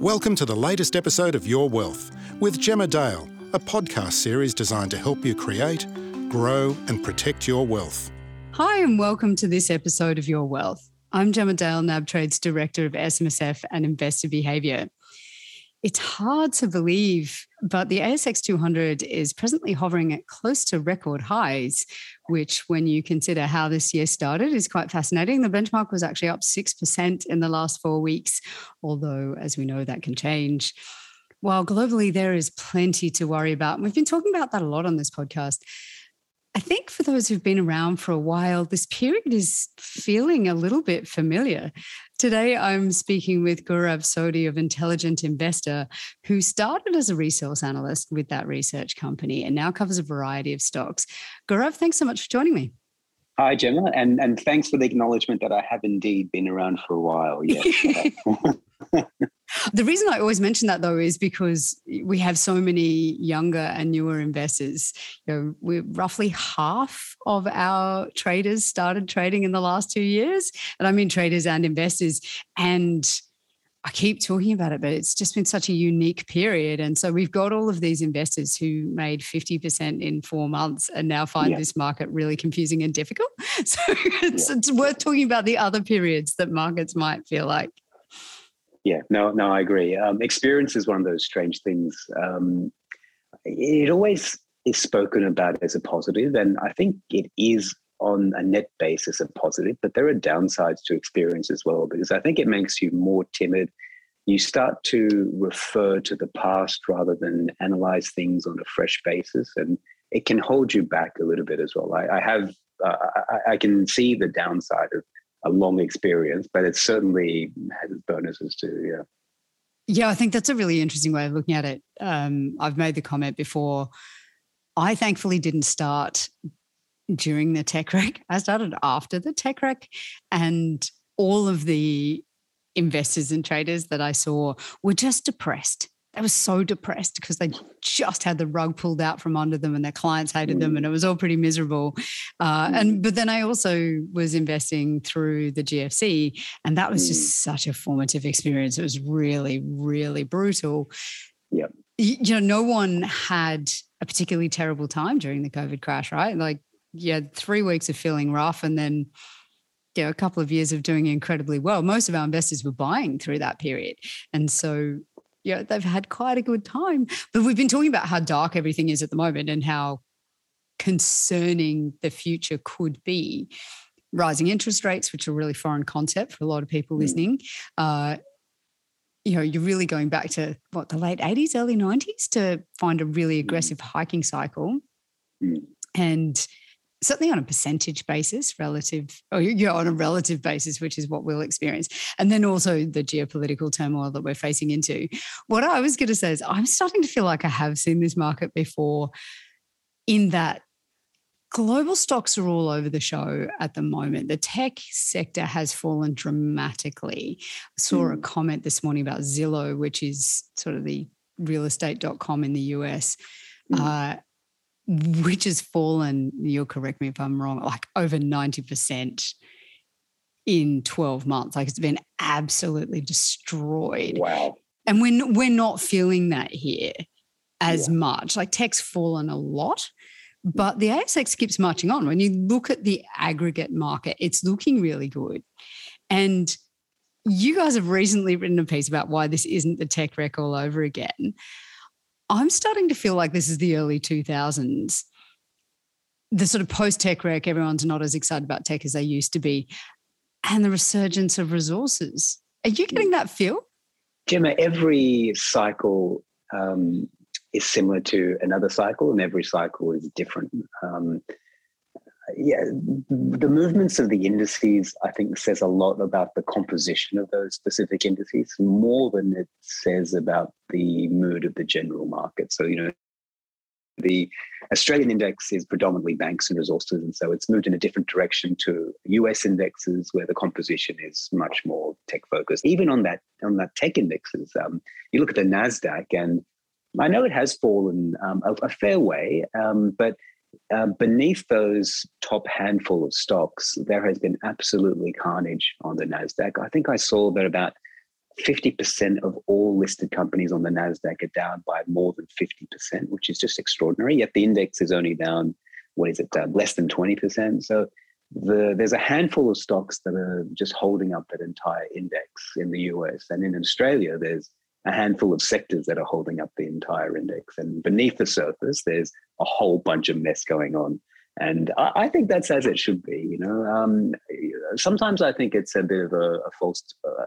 Welcome to the latest episode of Your Wealth with Gemma Dale, a podcast series designed to help you create, grow, and protect your wealth. Hi, and welcome to this episode of Your Wealth. I'm Gemma Dale, NABTrade's Director of SMSF and Investor Behaviour. It's hard to believe, but the ASX 200 is presently hovering at close to record highs, which, when you consider how this year started, is quite fascinating. The benchmark was actually up 6% in the last four weeks, although, as we know, that can change. While globally there is plenty to worry about, and we've been talking about that a lot on this podcast. I think for those who've been around for a while, this period is feeling a little bit familiar. Today, I'm speaking with Gaurav Sodhi of Intelligent Investor, who started as a resource analyst with that research company and now covers a variety of stocks. Gaurav, thanks so much for joining me. Hi, Gemma, and, and thanks for the acknowledgement that I have indeed been around for a while. Yes. the reason I always mention that though is because we have so many younger and newer investors. You know, we're roughly half of our traders started trading in the last two years, and I mean traders and investors. And I keep talking about it, but it's just been such a unique period. And so we've got all of these investors who made 50% in four months and now find yeah. this market really confusing and difficult. So it's, yeah. it's worth talking about the other periods that markets might feel like yeah, no, no, I agree. Um, experience is one of those strange things. Um, it always is spoken about as a positive, and I think it is on a net basis a positive, but there are downsides to experience as well because I think it makes you more timid. You start to refer to the past rather than analyze things on a fresh basis, and it can hold you back a little bit as well. I, I have, uh, I, I, can see the downside of a long experience, but it certainly has its bonuses too. Yeah. Yeah, I think that's a really interesting way of looking at it. Um, I've made the comment before. I thankfully didn't start during the tech wreck. I started after the tech wreck, and all of the investors and traders that I saw were just depressed they were so depressed because they just had the rug pulled out from under them and their clients hated them and it was all pretty miserable uh, and mm. but then i also was investing through the gfc and that was just mm. such a formative experience it was really really brutal yeah you know no one had a particularly terrible time during the covid crash right like you had three weeks of feeling rough and then you know, a couple of years of doing incredibly well. Most of our investors were buying through that period. And so yeah, they've had quite a good time. But we've been talking about how dark everything is at the moment and how concerning the future could be. Rising interest rates, which are a really foreign concept for a lot of people mm. listening. Uh, you know, you're really going back to what the late 80s, early 90s to find a really mm. aggressive hiking cycle. Mm. And certainly on a percentage basis relative or you're on a relative basis which is what we'll experience and then also the geopolitical turmoil that we're facing into what i was going to say is i'm starting to feel like i have seen this market before in that global stocks are all over the show at the moment the tech sector has fallen dramatically i saw mm. a hmm. comment this morning about zillow which is sort of the realestate.com in the us mm. uh, which has fallen, you'll correct me if I'm wrong, like over 90% in 12 months. Like it's been absolutely destroyed. Wow. And we're, we're not feeling that here as yeah. much. Like tech's fallen a lot, but the ASX keeps marching on. When you look at the aggregate market, it's looking really good. And you guys have recently written a piece about why this isn't the tech wreck all over again. I'm starting to feel like this is the early 2000s. The sort of post tech wreck, everyone's not as excited about tech as they used to be, and the resurgence of resources. Are you getting that feel? Gemma, every cycle um, is similar to another cycle, and every cycle is different. Um, yeah, the movements of the indices, I think, says a lot about the composition of those specific indices more than it says about the mood of the general market. So, you know, the Australian index is predominantly banks and resources, and so it's moved in a different direction to US indexes where the composition is much more tech focused. Even on that on that tech indexes, um, you look at the Nasdaq, and I know it has fallen um, a, a, fair way, um, but uh, beneath those top handful of stocks, there has been absolutely carnage on the Nasdaq. I think I saw that about 50% of all listed companies on the NASDAQ are down by more than 50%, which is just extraordinary. Yet the index is only down, what is it, uh, less than 20%. So the, there's a handful of stocks that are just holding up that entire index in the US. And in Australia, there's a handful of sectors that are holding up the entire index. And beneath the surface, there's a whole bunch of mess going on. And I, I think that's as it should be. You know, um, sometimes I think it's a bit of a, a false,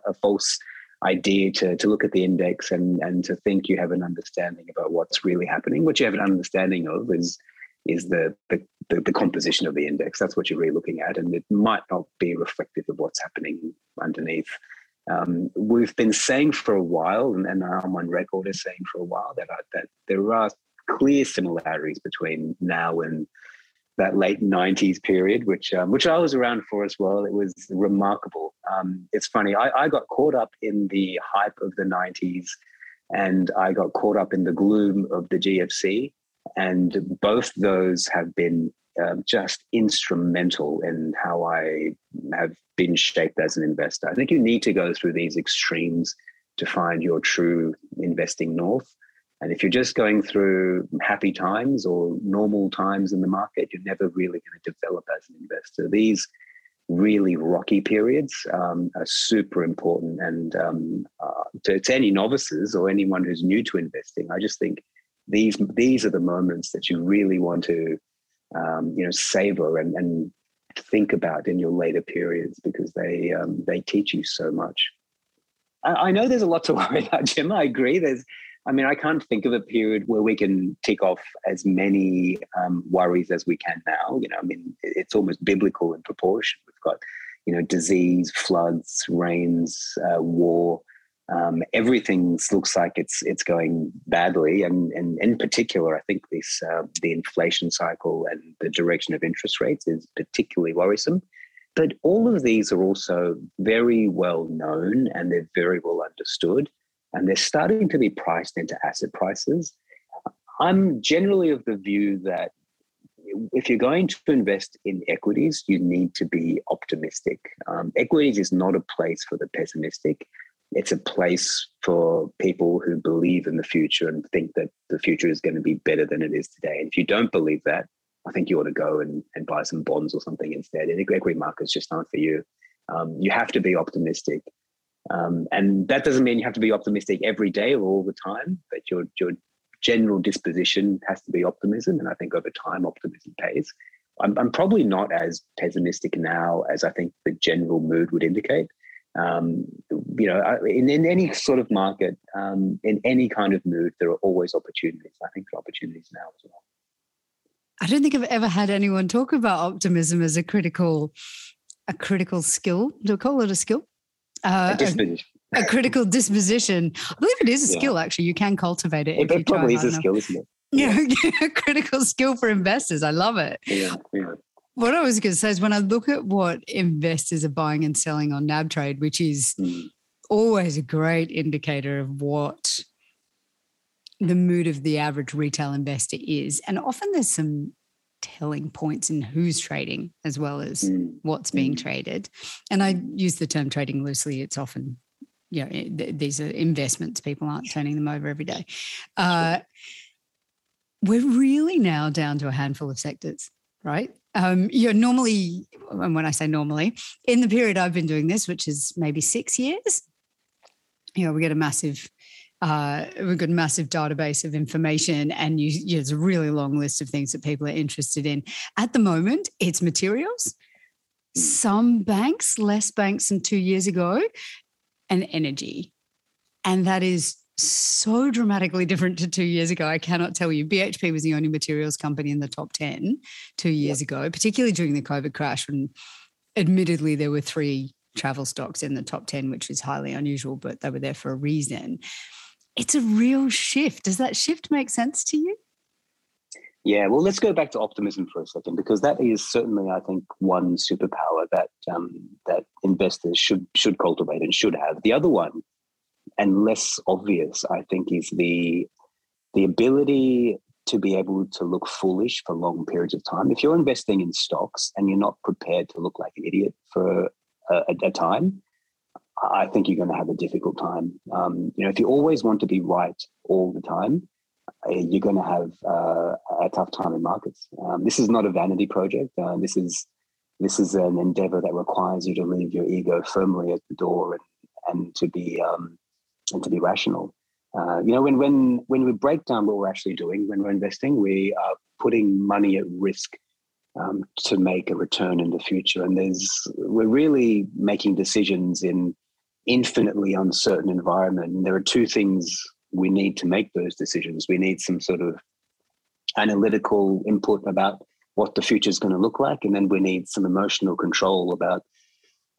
a false idea to, to look at the index and, and to think you have an understanding about what's really happening. What you have an understanding of is is the, the, the, the composition of the index. That's what you're really looking at. And it might not be reflective of what's happening underneath. Um, we've been saying for a while, and, and I'm on record as saying for a while, that, I, that there are clear similarities between now and that late 90s period, which um, which I was around for as well. It was remarkable. Um, it's funny, I, I got caught up in the hype of the 90s and I got caught up in the gloom of the GFC. And both those have been uh, just instrumental in how I have been shaped as an investor. I think you need to go through these extremes to find your true investing north. And if you're just going through happy times or normal times in the market, you're never really going to develop as an investor. These really rocky periods um, are super important. And um, uh, to, to, any novices or anyone who's new to investing, I just think these these are the moments that you really want to um, you know savor and, and think about in your later periods because they um, they teach you so much. I, I know there's a lot to worry about, Jim. I agree. There's I mean, I can't think of a period where we can tick off as many um, worries as we can now. You know, I mean, it's almost biblical in proportion. We've got, you know, disease, floods, rains, uh, war, um, everything looks like it's it's going badly, and, and in particular, I think this uh, the inflation cycle and the direction of interest rates is particularly worrisome. But all of these are also very well known and they're very well understood, and they're starting to be priced into asset prices. I'm generally of the view that if you're going to invest in equities, you need to be optimistic. Um, equities is not a place for the pessimistic it's a place for people who believe in the future and think that the future is going to be better than it is today. And if you don't believe that, I think you ought to go and, and buy some bonds or something instead. And equity markets just aren't for you. Um, you have to be optimistic. Um, and that doesn't mean you have to be optimistic every day or all the time, but your, your general disposition has to be optimism. And I think over time, optimism pays. I'm, I'm probably not as pessimistic now as I think the general mood would indicate um, you know, in, in any sort of market, um, in any kind of mood, there are always opportunities. I think there are opportunities now as well. I don't think I've ever had anyone talk about optimism as a critical, a critical skill. Do I call it a skill? Uh, a disposition. A, critical disposition. I believe it is a yeah. skill. Actually, you can cultivate it. It, it probably is a skill, isn't it? Yeah, a critical skill for investors. I love it. Yeah, yeah. What I was going to say is when I look at what investors are buying and selling on NAB trade, which is mm. always a great indicator of what the mood of the average retail investor is. And often there's some telling points in who's trading as well as mm. what's being mm. traded. And I use the term trading loosely. It's often, you know, these are investments. People aren't turning them over every day. Uh, we're really now down to a handful of sectors, right? Um, you're normally, and when I say normally, in the period I've been doing this, which is maybe six years, you know, we get a massive, uh, we've got a massive database of information, and you, you, there's a really long list of things that people are interested in. At the moment, it's materials, some banks, less banks than two years ago, and energy. And that is so dramatically different to two years ago. I cannot tell you. BHP was the only materials company in the top 10 two years yep. ago, particularly during the COVID crash when admittedly there were three travel stocks in the top 10, which is highly unusual, but they were there for a reason. It's a real shift. Does that shift make sense to you? Yeah, well, let's go back to optimism for a second because that is certainly, I think, one superpower that um, that investors should should cultivate and should have. The other one and less obvious, I think, is the the ability to be able to look foolish for long periods of time. If you're investing in stocks and you're not prepared to look like an idiot for a, a time, I think you're going to have a difficult time. Um, you know, if you always want to be right all the time, uh, you're going to have uh, a tough time in markets. Um, this is not a vanity project. Uh, this is this is an endeavor that requires you to leave your ego firmly at the door and, and to be um, and to be rational. Uh, you know, when when when we break down what we're actually doing when we're investing, we are putting money at risk um, to make a return in the future. And there's we're really making decisions in infinitely uncertain environment. And there are two things we need to make those decisions. We need some sort of analytical input about what the future is going to look like, and then we need some emotional control about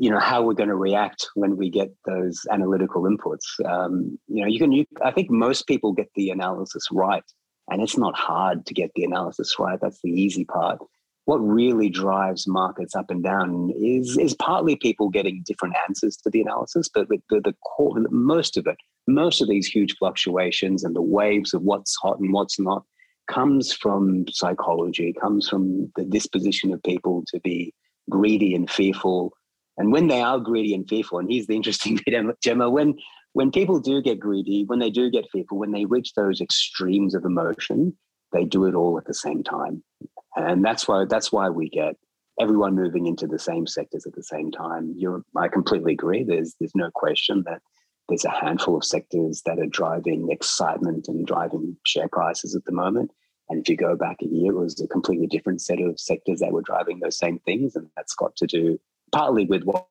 you know how we're going to react when we get those analytical inputs. Um, you know, you can. You, I think most people get the analysis right, and it's not hard to get the analysis right. That's the easy part what really drives markets up and down is is partly people getting different answers to the analysis, but the, the core, most of it, most of these huge fluctuations and the waves of what's hot and what's not comes from psychology, comes from the disposition of people to be greedy and fearful. And when they are greedy and fearful, and here's the interesting bit, Gemma, when when people do get greedy, when they do get fearful, when they reach those extremes of emotion, they do it all at the same time and that's why that's why we get everyone moving into the same sectors at the same time. You're, I completely agree. There's there's no question that there's a handful of sectors that are driving excitement and driving share prices at the moment. And if you go back a year, it was a completely different set of sectors that were driving those same things, and that's got to do partly with what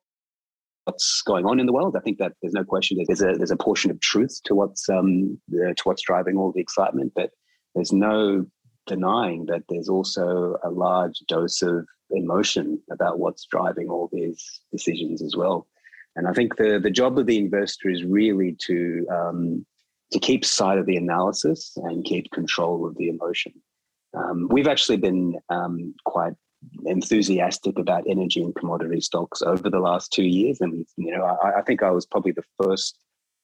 what's going on in the world. I think that there's no question that there's a there's a portion of truth to what's um to what's driving all the excitement, but there's no denying that there's also a large dose of emotion about what's driving all these decisions as well. And I think the, the job of the investor is really to um, to keep sight of the analysis and keep control of the emotion. Um, we've actually been um, quite enthusiastic about energy and commodity stocks over the last two years, and you know I, I think I was probably the first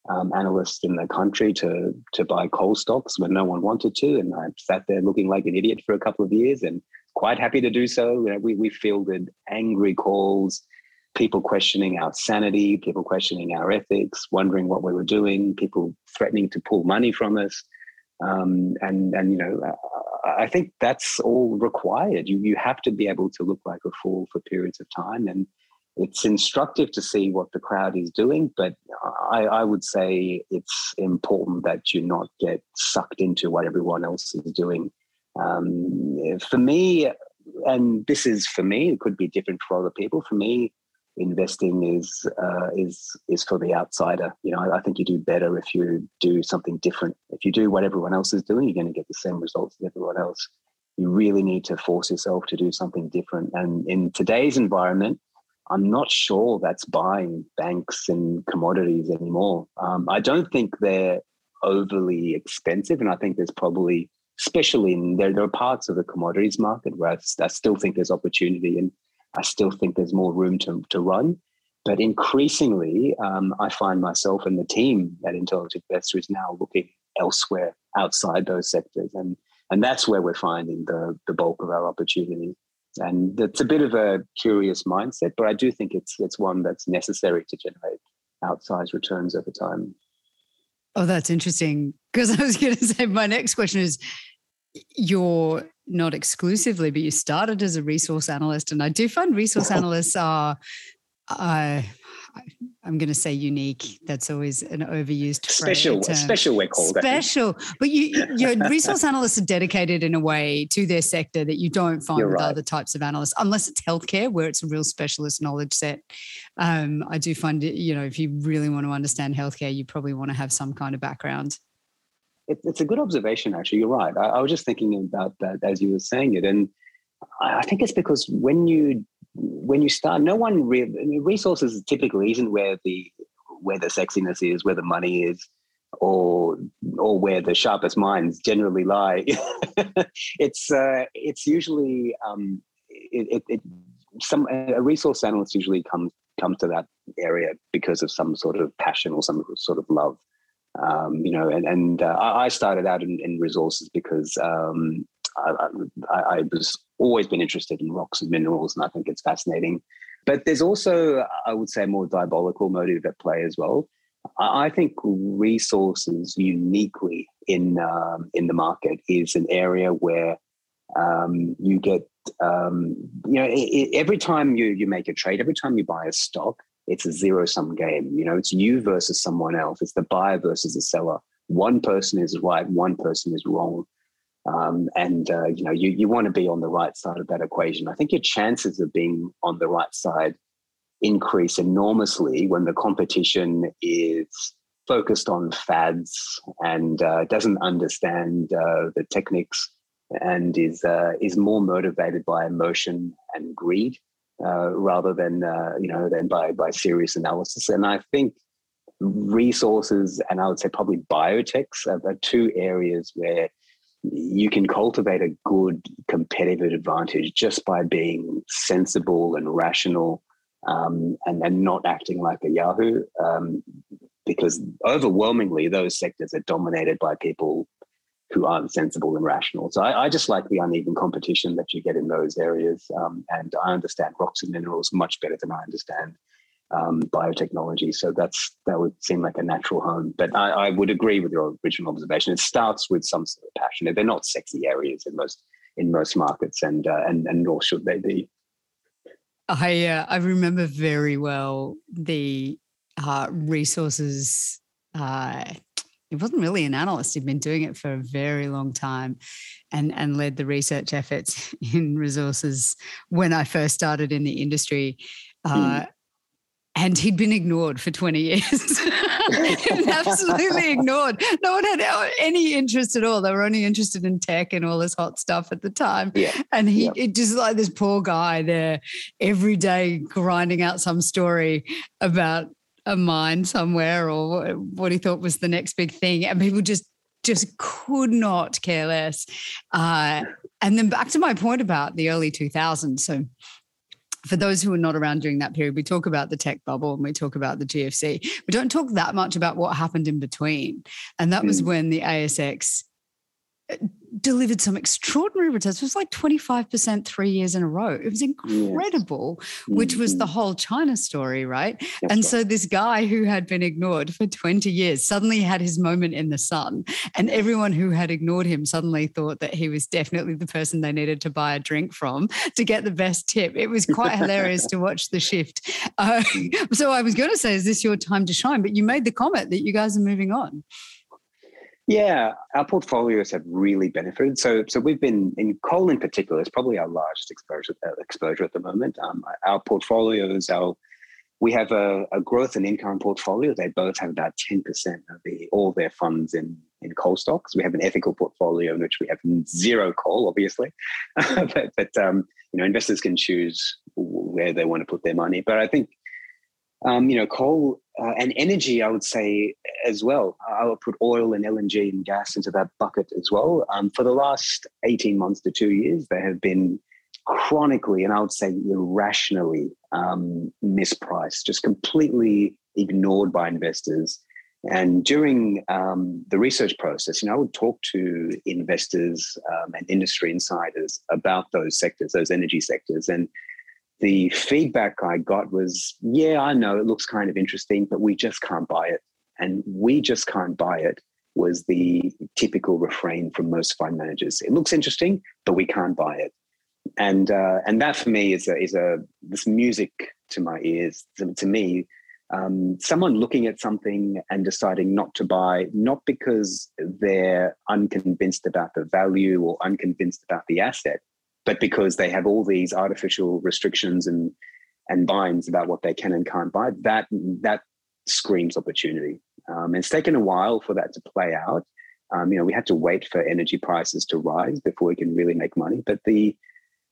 um, analysts in the country to to buy coal stocks when no one wanted to, and I sat there looking like an idiot for a couple of years, and quite happy to do so. You know, we we fielded angry calls, people questioning our sanity, people questioning our ethics, wondering what we were doing, people threatening to pull money from us, um, and and you know. I think that's all required. You you have to be able to look like a fool for periods of time, and it's instructive to see what the crowd is doing, but I, I, would say it's important that you not get sucked into what everyone else is doing. Um, for me, and this is for me, it could be different for other people. For me, investing is uh, is is for the outsider. You know, I, I, think you do better if you do something different. If you do what everyone else is doing, you're going to get the same results as everyone else. You really need to force yourself to do something different. And in today's environment, I'm not sure that's buying banks and commodities anymore. Um, I don't think they're overly expensive, and I think there's probably, especially in there, there are parts of the commodities market where I, I still think there's opportunity, and I still think there's more room to to run. But increasingly, um, I find myself and the team at Intelligent Investor is now looking elsewhere outside those sectors, and and that's where we're finding the the bulk of our opportunity and it's a bit of a curious mindset, but I do think it's it's one that's necessary to generate outsized returns over time. Oh, that's interesting. Because I was going to say my next question is you're not exclusively, but you started as a resource analyst. And I do find resource analysts are, uh, I'm going to say unique. That's always an overused special. Term. Special, we're called. Special, but you, your resource analysts are dedicated in a way to their sector that you don't find You're with right. other types of analysts, unless it's healthcare, where it's a real specialist knowledge set. Um, I do find it. You know, if you really want to understand healthcare, you probably want to have some kind of background. It, it's a good observation, actually. You're right. I, I was just thinking about that as you were saying it, and I think it's because when you when you start, no one I mean, resources typically isn't where the where the sexiness is, where the money is, or or where the sharpest minds generally lie. it's uh, it's usually um, it, it, it, some a resource analyst usually comes comes to that area because of some sort of passion or some sort of love. Um, you know, and and uh, I started out in, in resources because um, I, I, I, was always been interested in rocks and minerals, and I think it's fascinating. but there's also, I would say, a more diabolical motive at play as well. I think resources uniquely in um, in the market is an area where um, you get um, you know it, it, every time you you make a trade, every time you buy a stock, it's a zero sum game. You know, it's you versus someone else. It's the buyer versus the seller. One person is right, one person is wrong. Um, and uh, you know you, you want to be on the right side of that equation. I think your chances of being on the right side increase enormously when the competition is focused on fads and uh, doesn't understand uh, the techniques and is uh, is more motivated by emotion and greed uh, rather than uh, you know than by by serious analysis. And I think resources and I would say probably biotechs are, are two areas where you can cultivate a good competitive advantage just by being sensible and rational um, and then not acting like a Yahoo. Um, because overwhelmingly, those sectors are dominated by people who aren't sensible and rational. So I, I just like the uneven competition that you get in those areas. Um, and I understand rocks and minerals much better than I understand um, biotechnology. So that's that would seem like a natural home. But I, I, would agree with your original observation. It starts with some sort of passion. They're not sexy areas in most in most markets, and uh, and and nor should they be. I uh, I remember very well the uh, resources. Uh, he wasn't really an analyst. He'd been doing it for a very long time, and and led the research efforts in resources when I first started in the industry. Mm and he'd been ignored for 20 years. absolutely ignored. No one had any interest at all. They were only interested in tech and all this hot stuff at the time. Yeah. And he yeah. just like this poor guy there every day grinding out some story about a mine somewhere or what he thought was the next big thing. And people just just could not care less. Uh, and then back to my point about the early 2000s. So for those who are not around during that period, we talk about the tech bubble and we talk about the GFC. We don't talk that much about what happened in between. And that was when the ASX delivered some extraordinary returns. It was like 25% three years in a row. It was incredible, yes. which was the mm-hmm. whole China story, right? That's and right. so this guy who had been ignored for 20 years suddenly had his moment in the sun. And everyone who had ignored him suddenly thought that he was definitely the person they needed to buy a drink from to get the best tip. It was quite hilarious to watch the shift. Uh, so I was going to say, is this your time to shine? But you made the comment that you guys are moving on. Yeah, our portfolios have really benefited. So, so we've been in coal in particular. It's probably our largest exposure uh, exposure at the moment. Um, our portfolios, our we have a, a, growth and income portfolio. They both have about ten percent of the all their funds in in coal stocks. We have an ethical portfolio in which we have zero coal, obviously, but, but um, you know investors can choose where they want to put their money. But I think um, you know, coal uh, and energy, I would say as well. I would put oil and LNG and gas into that bucket as well. Um, for the last 18 months to two years, they have been chronically, and I would say irrationally um, mispriced, just completely ignored by investors. And during um, the research process, you know, I would talk to investors um, and industry insiders about those sectors, those energy sectors, and the feedback I got was, yeah, I know it looks kind of interesting, but we just can't buy it. And we just can't buy it was the typical refrain from most fund managers. It looks interesting, but we can't buy it. And uh, and that for me is a, is a this music to my ears. To, to me, um, someone looking at something and deciding not to buy, not because they're unconvinced about the value or unconvinced about the asset, but because they have all these artificial restrictions and and binds about what they can and can't buy, that that screams opportunity. Um, it's taken a while for that to play out. Um, you know, we had to wait for energy prices to rise before we can really make money. But the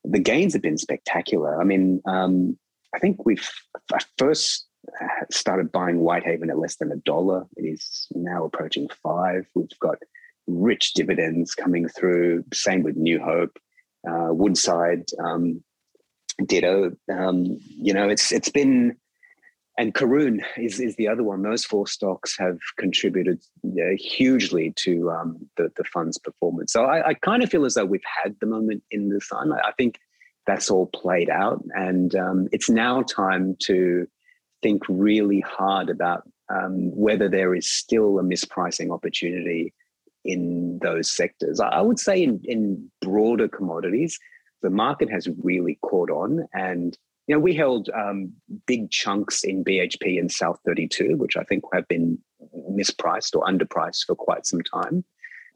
the gains have been spectacular. I mean, um, I think we've first started buying Whitehaven at less than a dollar. It is now approaching five. We've got rich dividends coming through. Same with New Hope uh, Woodside, um, ditto. Um, you know, it's it's been, and Karoon is is the other one. Those four stocks have contributed uh, hugely to um, the the fund's performance. So I, I, kind of feel as though we've had the moment in the sun. I, I think that's all played out. And um, it's now time to think really hard about um, whether there is still a mispricing opportunity in those sectors. I would say in, in broader commodities, the market has really caught on. And, you know, we held um, big chunks in BHP and South 32, which I think have been mispriced or underpriced for quite some time.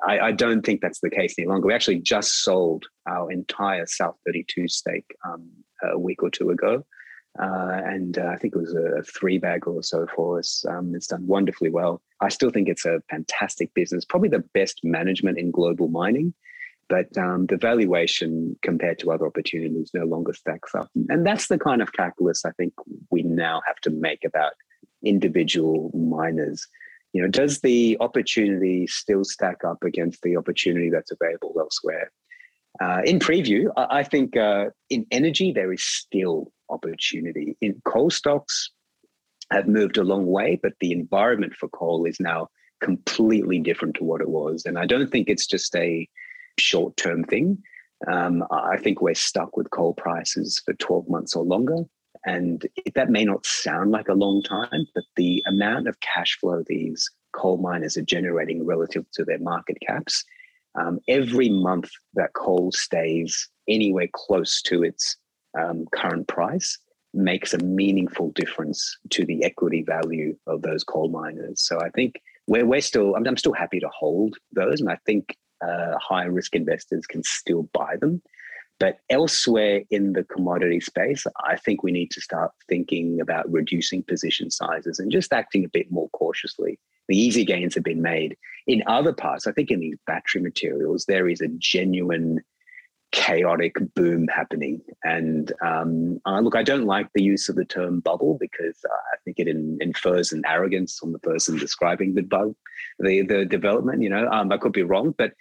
I, I, don't think that's the case any longer. We actually just sold our entire South 32 stake um, a week or two ago. Uh, and uh, I think it was a three bag or so for us. Um, it's done wonderfully well. I still think it's a fantastic business, probably the best management in global mining. But um, the valuation compared to other opportunities no longer stacks up. And that's the kind of calculus I think we now have to make about individual miners you know, does the opportunity still stack up against the opportunity that's available elsewhere? Uh, in preview, I, I think uh, in energy there is still opportunity. In coal stocks have moved a long way, but the environment for coal is now completely different to what it was, and I don't think it's just a short-term thing. Um, I think we're stuck with coal prices for 12 months or longer. And that may not sound like a long time, but the amount of cash flow these coal miners are generating relative to their market caps, um, every month that coal stays anywhere close to its um, current price makes a meaningful difference to the equity value of those coal miners. So I think we're, we're still, I'm, I'm still happy to hold those. And I think uh, high risk investors can still buy them. But elsewhere in the commodity space, I think we need to start thinking about reducing position sizes and just acting a bit more cautiously. The easy gains have been made. In other parts, I think in these battery materials, there is a genuine chaotic boom happening. And um, uh, look, I don't like the use of the term bubble because uh, I think it in, infers an arrogance on the person describing the bug, the the development. You know, um, I could be wrong, but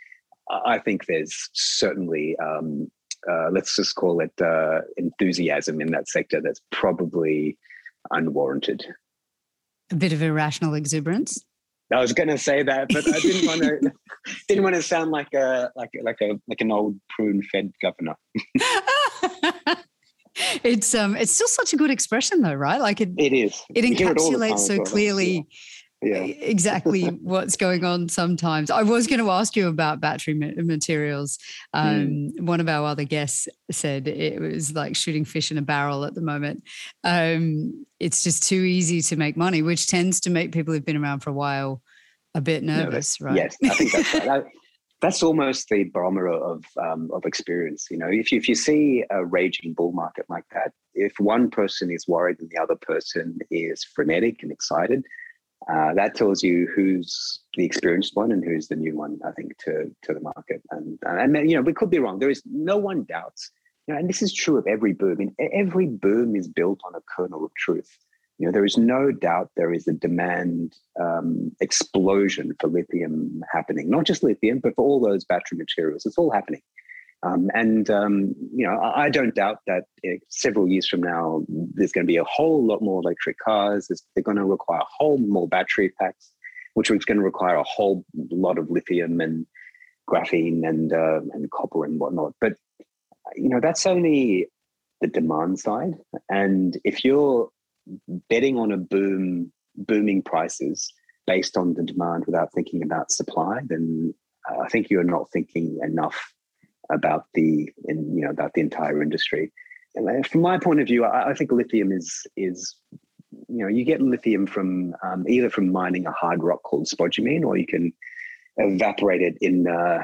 I think there's certainly um, uh, let's just call it uh, enthusiasm in that sector that's probably unwarranted. A bit of irrational exuberance. I was going to say that, but I didn't want to didn't want to sound like a like like a like an old prune fed governor. it's um it's still such a good expression though, right? Like it it is. It encapsulates it so clearly yeah. Exactly what's going on sometimes. I was going to ask you about battery materials. Um, mm. One of our other guests said it was like shooting fish in a barrel at the moment. Um, it's just too easy to make money, which tends to make people who've been around for a while a bit nervous, no, right? Yes, I think that's right. that's almost the barometer of um, of experience. You know, if you, if you see a raging bull market like that, if one person is worried and the other person is frenetic and excited, uh, that tells you who's the experienced one and who's the new one. I think to to the market, and and you know we could be wrong. There is no one doubts, you know, and this is true of every boom. And every boom is built on a kernel of truth. You know, there is no doubt there is a demand um, explosion for lithium happening. Not just lithium, but for all those battery materials. It's all happening. Um, and um, you know, I, I, don't doubt that several years from now, there's going to be a whole lot more electric cars. There's, they're going to require a whole more battery packs, which is going to require a whole lot of lithium and graphene and uh, and copper and whatnot. But you know, that's only the demand side. And if you're betting on a boom, booming prices based on the demand without thinking about supply, then uh, I think you're not thinking enough about the in, you know about the entire industry. And from my point of view, I, I think lithium is is you know you get lithium from um, either from mining a hard rock called spodumene, or you can evaporate it in uh,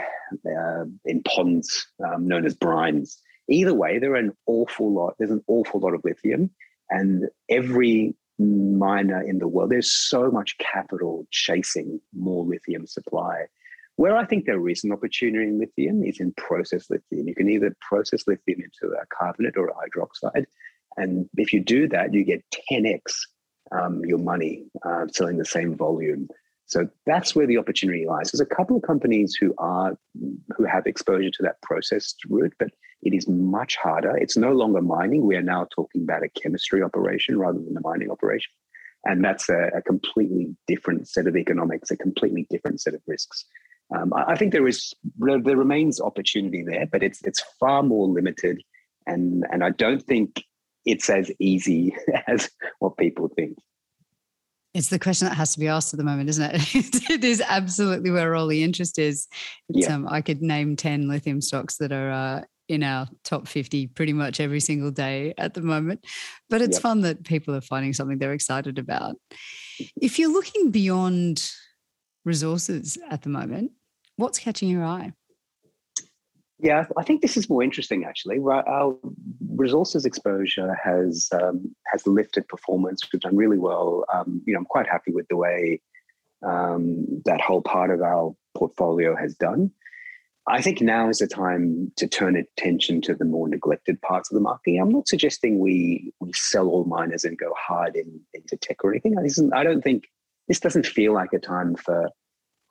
uh, in ponds um, known as brines. Either way, there are an awful lot. There's an awful lot of lithium, and every miner in the world, there's so much capital chasing more lithium supply where I think there is an opportunity in lithium is in process lithium. You can either process lithium into a carbonate or a hydroxide. And if you do that, you get 10x um, your money uh, selling the same volume. So that's where the opportunity lies. There's a couple of companies who are who have exposure to that processed route, but it is much harder. It's no longer mining. We are now talking about a chemistry operation rather than a mining operation. And that's a, a completely different set of economics, a completely different set of risks. Um, I think there is there remains opportunity there, but it's it's far more limited and and I don't think it's as easy as what people think. It's the question that has to be asked at the moment, isn't it? it is absolutely where all the interest is. Yeah. Um, I could name 10 lithium stocks that are uh, in our top 50 pretty much every single day at the moment. But it's yep. fun that people are finding something they're excited about. If you're looking beyond resources at the moment, what's catching your eye? Yeah, I think this is more interesting actually. Our resources exposure has um, has lifted performance. We've done really well. Um, you know, I'm quite happy with the way um, that whole part of our portfolio has done. I think now is the time to turn attention to the more neglected parts of the market. I'm not suggesting we we sell all miners and go hard in, into tech or anything. I don't think this doesn't feel like a time for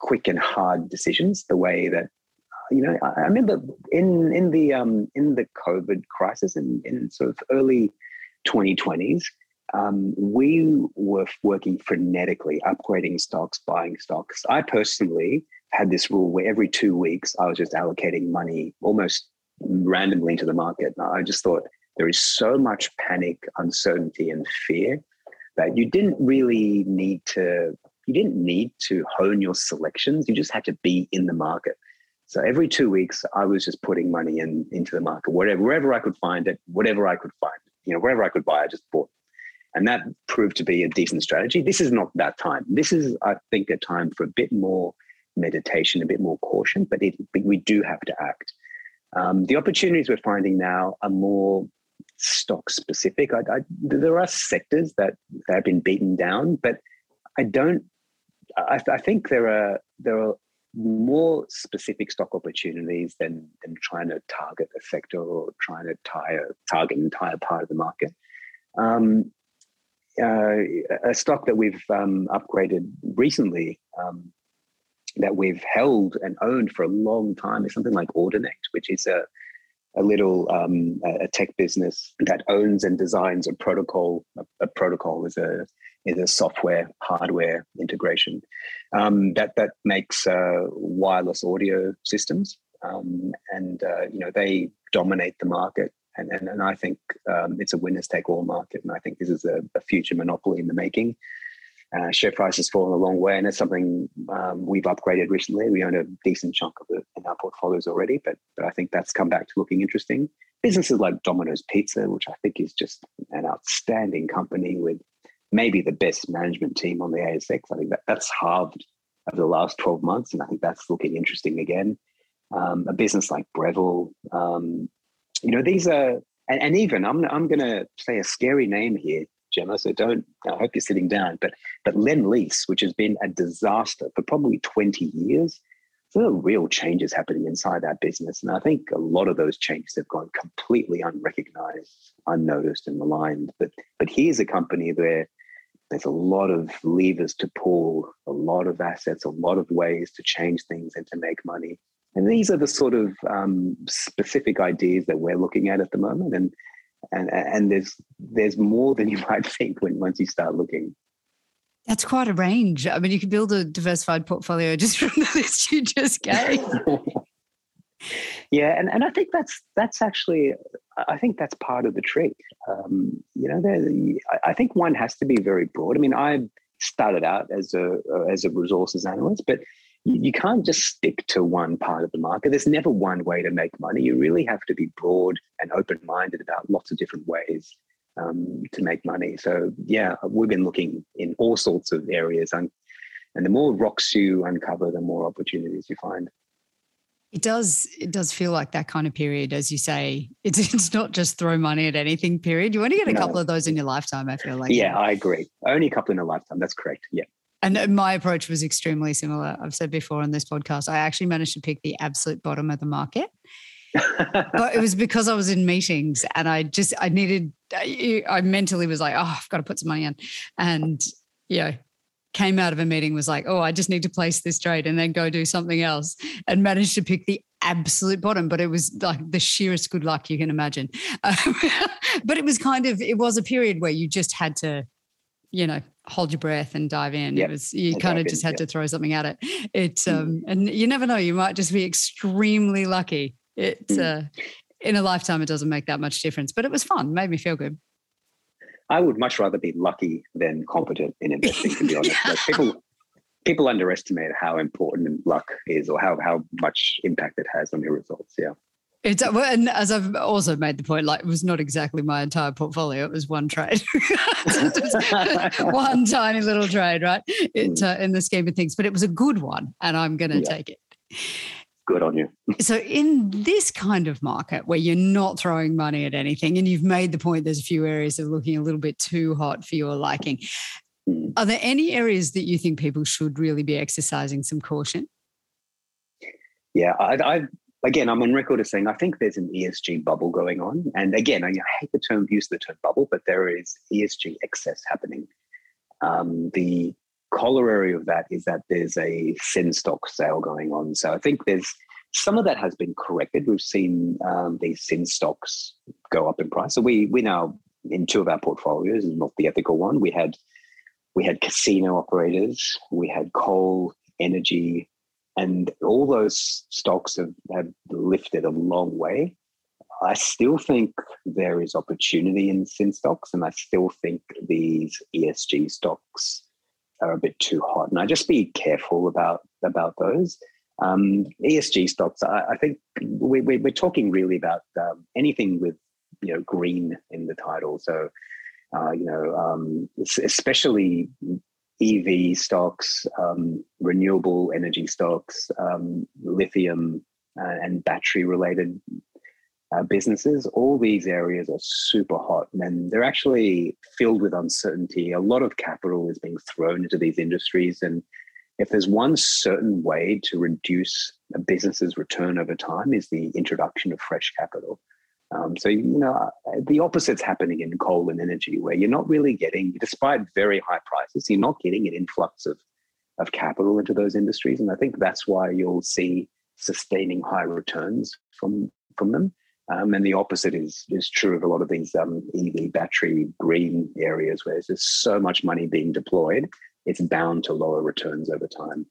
quick and hard decisions the way that you know, I, I remember in in the um, in the COVID crisis in, in sort of early 2020s, um, we were working frenetically, upgrading stocks, buying stocks. I personally had this rule where every two weeks I was just allocating money almost randomly into the market. I just thought there is so much panic, uncertainty, and fear that you didn't really need to you didn't need to hone your selections. You just had to be in the market. So every two weeks, I was just putting money in into the market, wherever wherever I could find it, whatever I could find, you know, wherever I could buy, I just bought. And that proved to be a decent strategy. This is not that time. This is, I think, a time for a bit more meditation, a bit more caution, but it, we do have to act. Um, the opportunities we're finding now are more stock specific. I, I, there are sectors that, that have been beaten down, but I don't. I, I think there are there are more specific stock opportunities than than trying to target a sector or trying to tie a, target an entire part of the market. Um, uh, a stock that we've um, upgraded recently um, that we've held and owned for a long time is something like Audinate, which is a a little um, a tech business that owns and designs a protocol. A, a protocol is a is a software hardware integration um, that that makes uh, wireless audio systems, um, and uh, you know they dominate the market. And, and, and I think um, it's a winners take all market, and I think this is a, a future monopoly in the making. Uh, share price has fallen a long way, and it's something um, we've upgraded recently. We own a decent chunk of it in our portfolios already, but but I think that's come back to looking interesting. Businesses like Domino's Pizza, which I think is just an outstanding company with maybe the best management team on the ASX. I think that that's halved over the last 12 months, and I think that's looking interesting again. Um, a business like Breville, um, you know, these are, and, and even I'm, I'm going to say a scary name here, Gemma. So don't. I hope you're sitting down. But but Lendlease, which has been a disaster for probably 20 years, there are real changes happening inside that business, and I think a lot of those changes have gone completely unrecognized, unnoticed, and maligned. But but here's a company where there's a lot of levers to pull, a lot of assets, a lot of ways to change things and to make money. And these are the sort of um, specific ideas that we're looking at at the moment. And and and there's there's more than you might think when once you start looking. That's quite a range. I mean, you could build a diversified portfolio just from the list you just gave. yeah, and, and I think that's that's actually I think that's part of the trick. Um, you know, I think one has to be very broad. I mean, I started out as a as a resources analyst, but you can't just stick to one part of the market. There's never one way to make money. You really have to be broad and open minded about lots of different ways um, to make money. So yeah, we've been looking in all sorts of areas, and and the more rocks you uncover, the more opportunities you find. It does. It does feel like that kind of period, as you say. It's it's not just throw money at anything. Period. You only get a no. couple of those in your lifetime. I feel like. Yeah, I agree. Only a couple in a lifetime. That's correct. Yeah. And uh, my approach was extremely similar. I've said before on this podcast, I actually managed to pick the absolute bottom of the market. but it was because I was in meetings and I just I needed I mentally was like, oh, I've got to put some money in. And yeah, came out of a meeting was like, oh, I just need to place this trade and then go do something else and managed to pick the absolute bottom. But it was like the sheerest good luck you can imagine. Um, but it was kind of, it was a period where you just had to, you know, hold your breath and dive in. Yep. It was, you kind of just in, had yep. to throw something at it. It's, mm. um, and you never know, you might just be extremely lucky. It, mm. uh, in a lifetime, it doesn't make that much difference, but it was fun, made me feel good. I would much rather be lucky than competent in investing, to be honest. Like people people underestimate how important luck is or how how much impact it has on your results. Yeah. It's and as I've also made the point, like it was not exactly my entire portfolio; it was one trade, one tiny little trade, right? It, mm. uh, in the scheme of things, but it was a good one, and I'm going to yeah. take it. Good on you. so, in this kind of market where you're not throwing money at anything, and you've made the point, there's a few areas that are looking a little bit too hot for your liking. Mm. Are there any areas that you think people should really be exercising some caution? Yeah, I, I again, I'm on record as saying I think there's an ESG bubble going on. And again, I, I hate the term, use the term bubble, but there is ESG excess happening. Um, the corollary of that is that there's a sin stock sale going on. So I think there's some of that has been corrected. We've seen um, these sin stocks go up in price. So we we now in two of our portfolios, not the ethical one, we had we had casino operators, we had coal, energy, and all those stocks have, have lifted a long way. I still think there is opportunity in sin stocks, and I still think these ESG stocks are a bit too hot. And I just be careful about about those. Um, ESG stocks, I, I think we, we, are talking really about um, anything with you know green in the title. So uh, you know, um, especially EV stocks, um, renewable energy stocks, um, lithium uh, and battery related uh, businesses, all these areas are super hot and they're actually filled with uncertainty. A lot of capital is being thrown into these industries. And if there's one certain way to reduce a business's return over time is the introduction of fresh capital. Um, so, you know, the opposite's happening in coal and energy, where you're not really getting, despite very high prices, you're not getting an influx of, of capital into those industries. And I think that's why you'll see sustaining high returns from, from them. Um, and the opposite is, is true of a lot of these um, EV battery green areas where there's just so much money being deployed, it's bound to lower returns over time.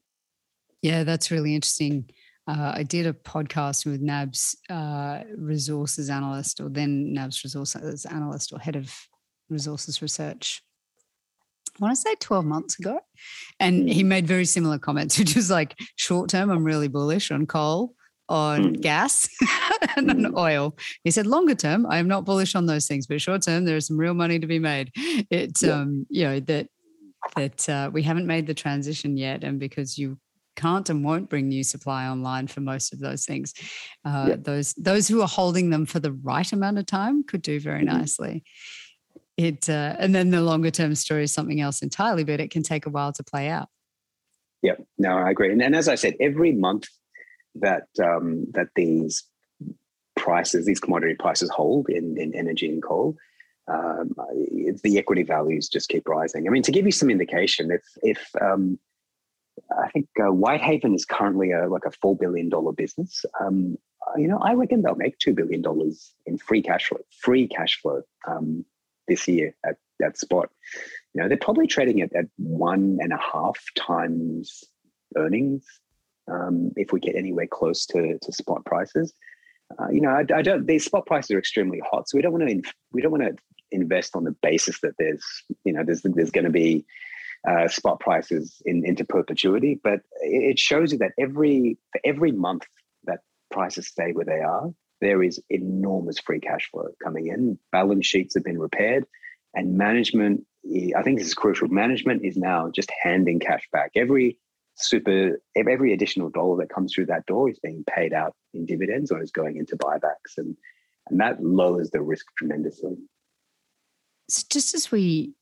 Yeah, that's really interesting uh, I did a podcast with NAB's uh, resources analyst, or then NAB's resources analyst, or head of resources research. I want to say 12 months ago. And he mm. made very similar comments, which was like short term, I'm really bullish on coal, on mm. gas, and on mm. oil. He said longer term, I am not bullish on those things, but short term, there is some real money to be made. It's, yeah. um, you know, that that uh, we haven't made the transition yet. And because you can't and won't bring new supply online for most of those things. Uh, yep. Those those who are holding them for the right amount of time could do very mm-hmm. nicely. It uh, and then the longer term story is something else entirely, but it can take a while to play out. Yeah, no, I agree. And, and as I said, every month that um, that these prices, these commodity prices hold in, in energy and coal, um, the equity values just keep rising. I mean, to give you some indication, if if um, I think uh, Whitehaven is currently a, like a four billion dollar business. Um, you know, I reckon they'll make two billion dollars in free cash flow, free cash flow um, this year at that spot. You know, they're probably trading at, at one and a half times earnings um, if we get anywhere close to, to spot prices. Uh, you know, I, I, don't. These spot prices are extremely hot, so we don't want to. We don't want to invest on the basis that there's, you know, there's there's going to be uh, spot prices in, into perpetuity. But it shows you that every for every month that prices stay where they are, there is enormous free cash flow coming in. Balance sheets have been repaired, and management. I think this is crucial. Management is now just handing cash back. Every super every additional dollar that comes through that door is being paid out in dividends or is going into buybacks and and that lowers the risk tremendously so just as we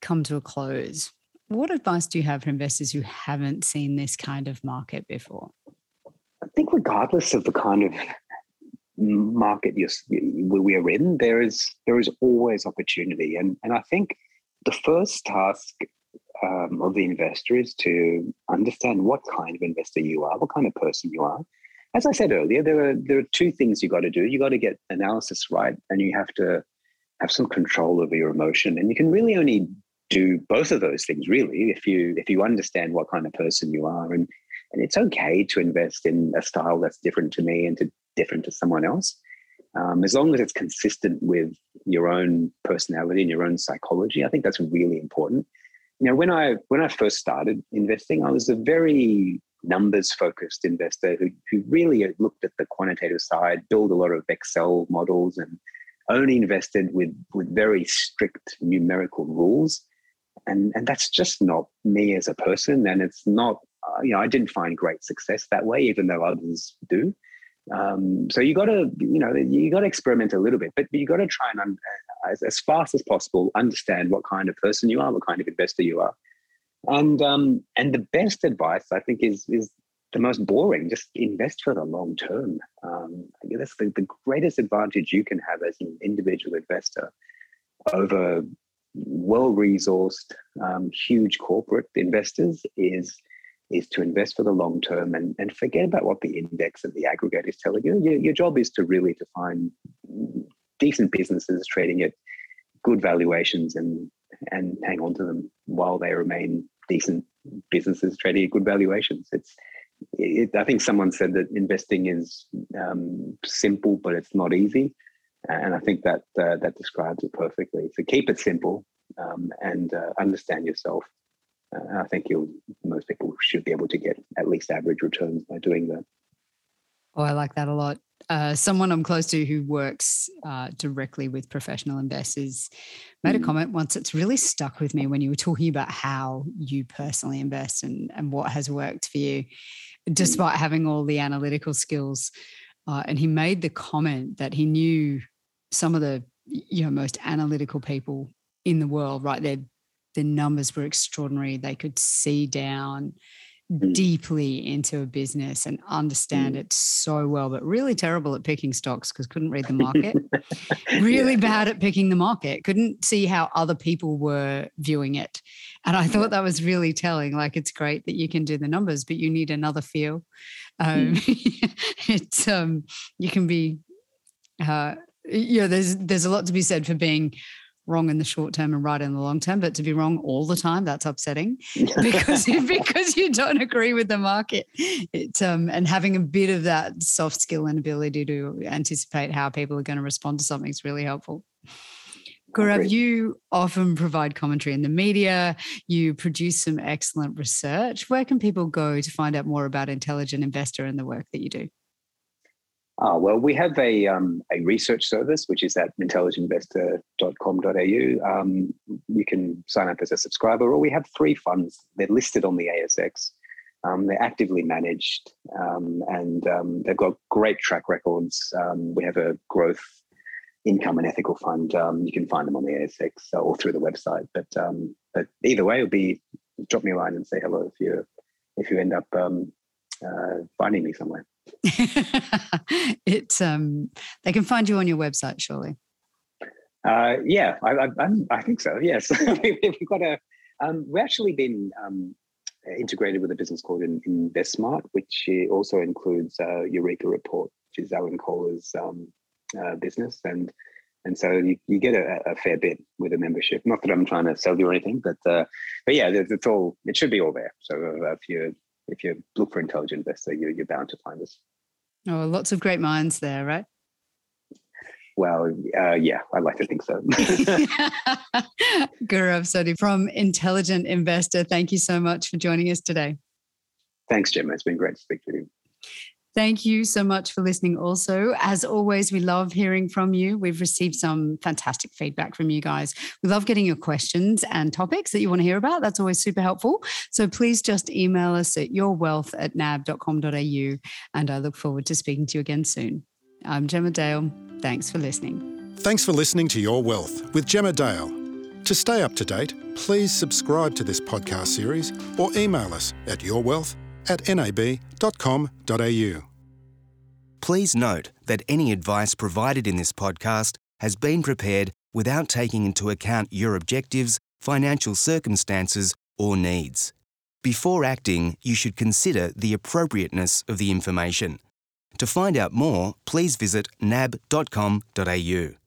come to a close what advice do you have for investors who haven't seen this kind of market before? I think, regardless of the kind of market we are in, there is there is always opportunity, and and I think the first task um, of the investor is to understand what kind of investor you are, what kind of person you are. As I said earlier, there are there are two things you got to do. You got to get analysis right, and you have to have some control over your emotion. And you can really only do both of those things really if you if you understand what kind of person you are and and it's okay to invest in a style that's different to me and to different to someone else Um, as long as it's consistent with your own personality and your own psychology, I think that's really important. You know, when I when I first started investing, I was a very numbers focused investor who, who really looked at the quantitative side, built a lot of Excel models, and only invested with with very strict numerical rules. And and that's just not me as a person, and it's not uh, you know I didn't find great success that way, even though others do. Um, so you got to, you know, you got to experiment a little bit, but you got to try and, un- as, as fast as possible, understand what kind of person you are, what kind of investor you are, and um, and the best advice I think is is the most boring. Just invest for the long term. Um, that's the, the greatest advantage you can have as an individual investor over well-resourced, um, huge corporate investors is is to invest for the long term and, and forget about what the index and the aggregate is telling you. Your, your job is to really to find decent businesses trading at good valuations and and hang on to them while they remain decent businesses trading at good valuations. It's it, I think someone said that investing is um, simple, but it's not easy, and I think that uh, that describes it perfectly. So keep it simple um, and uh, understand yourself uh, I think you'll most people should be able to get at least average returns by doing that. Oh, I like that a lot. Uh, someone I'm close to who works uh, directly with professional investors made a mm. comment once that's really stuck with me when you were talking about how you personally invest and, and what has worked for you, mm. despite mm. having all the analytical skills. Uh, and he made the comment that he knew some of the you know most analytical people in the world, right? They're the numbers were extraordinary. They could see down mm. deeply into a business and understand mm. it so well, but really terrible at picking stocks because couldn't read the market. really yeah. bad at picking the market. Couldn't see how other people were viewing it. And I thought that was really telling. Like it's great that you can do the numbers, but you need another feel. Um, mm. it's um, you can be uh, yeah, there's there's a lot to be said for being wrong in the short term and right in the long term. But to be wrong all the time, that's upsetting because because you don't agree with the market. It, um, and having a bit of that soft skill and ability to anticipate how people are going to respond to something is really helpful. Gaurav, you often provide commentary in the media. You produce some excellent research. Where can people go to find out more about Intelligent Investor and the work that you do? Ah, well, we have a, um, a research service, which is at intelligentinvestor.com.au. Um, you can sign up as a subscriber, or we have three funds. They're listed on the ASX. Um, they're actively managed um, and um, they've got great track records. Um, we have a growth income and ethical fund. you can find them on the ASX or through the website. But but either way, it'll be drop me a line and say hello if you if you end up uh, finding me somewhere. it um, they can find you on your website, surely. Uh, yeah, I, I, I, think so. Yes, we've got a. Um, we've actually been um, integrated with a business called InvestSmart, which also includes uh, Eureka Report, which is Alan Kohler's um, uh, business, and and so you, you get a, a, fair bit with a membership. Not that I'm trying to sell you or anything, but uh, but yeah, it's, all it should be all there. So if you if you look for intelligent investor, you're, you're bound to find us. Oh, lots of great minds there, right? Well, uh, yeah, I like to think so. Gaurav Sodhi from Intelligent Investor, thank you so much for joining us today. Thanks, Gemma. It's been great to speak to you. Thank you so much for listening. Also, as always, we love hearing from you. We've received some fantastic feedback from you guys. We love getting your questions and topics that you want to hear about. That's always super helpful. So please just email us at yourwealth at nab.com.au. And I look forward to speaking to you again soon. I'm Gemma Dale. Thanks for listening. Thanks for listening to Your Wealth with Gemma Dale. To stay up to date, please subscribe to this podcast series or email us at yourwealth at nab.com.au. Please note that any advice provided in this podcast has been prepared without taking into account your objectives, financial circumstances, or needs. Before acting, you should consider the appropriateness of the information. To find out more, please visit nab.com.au.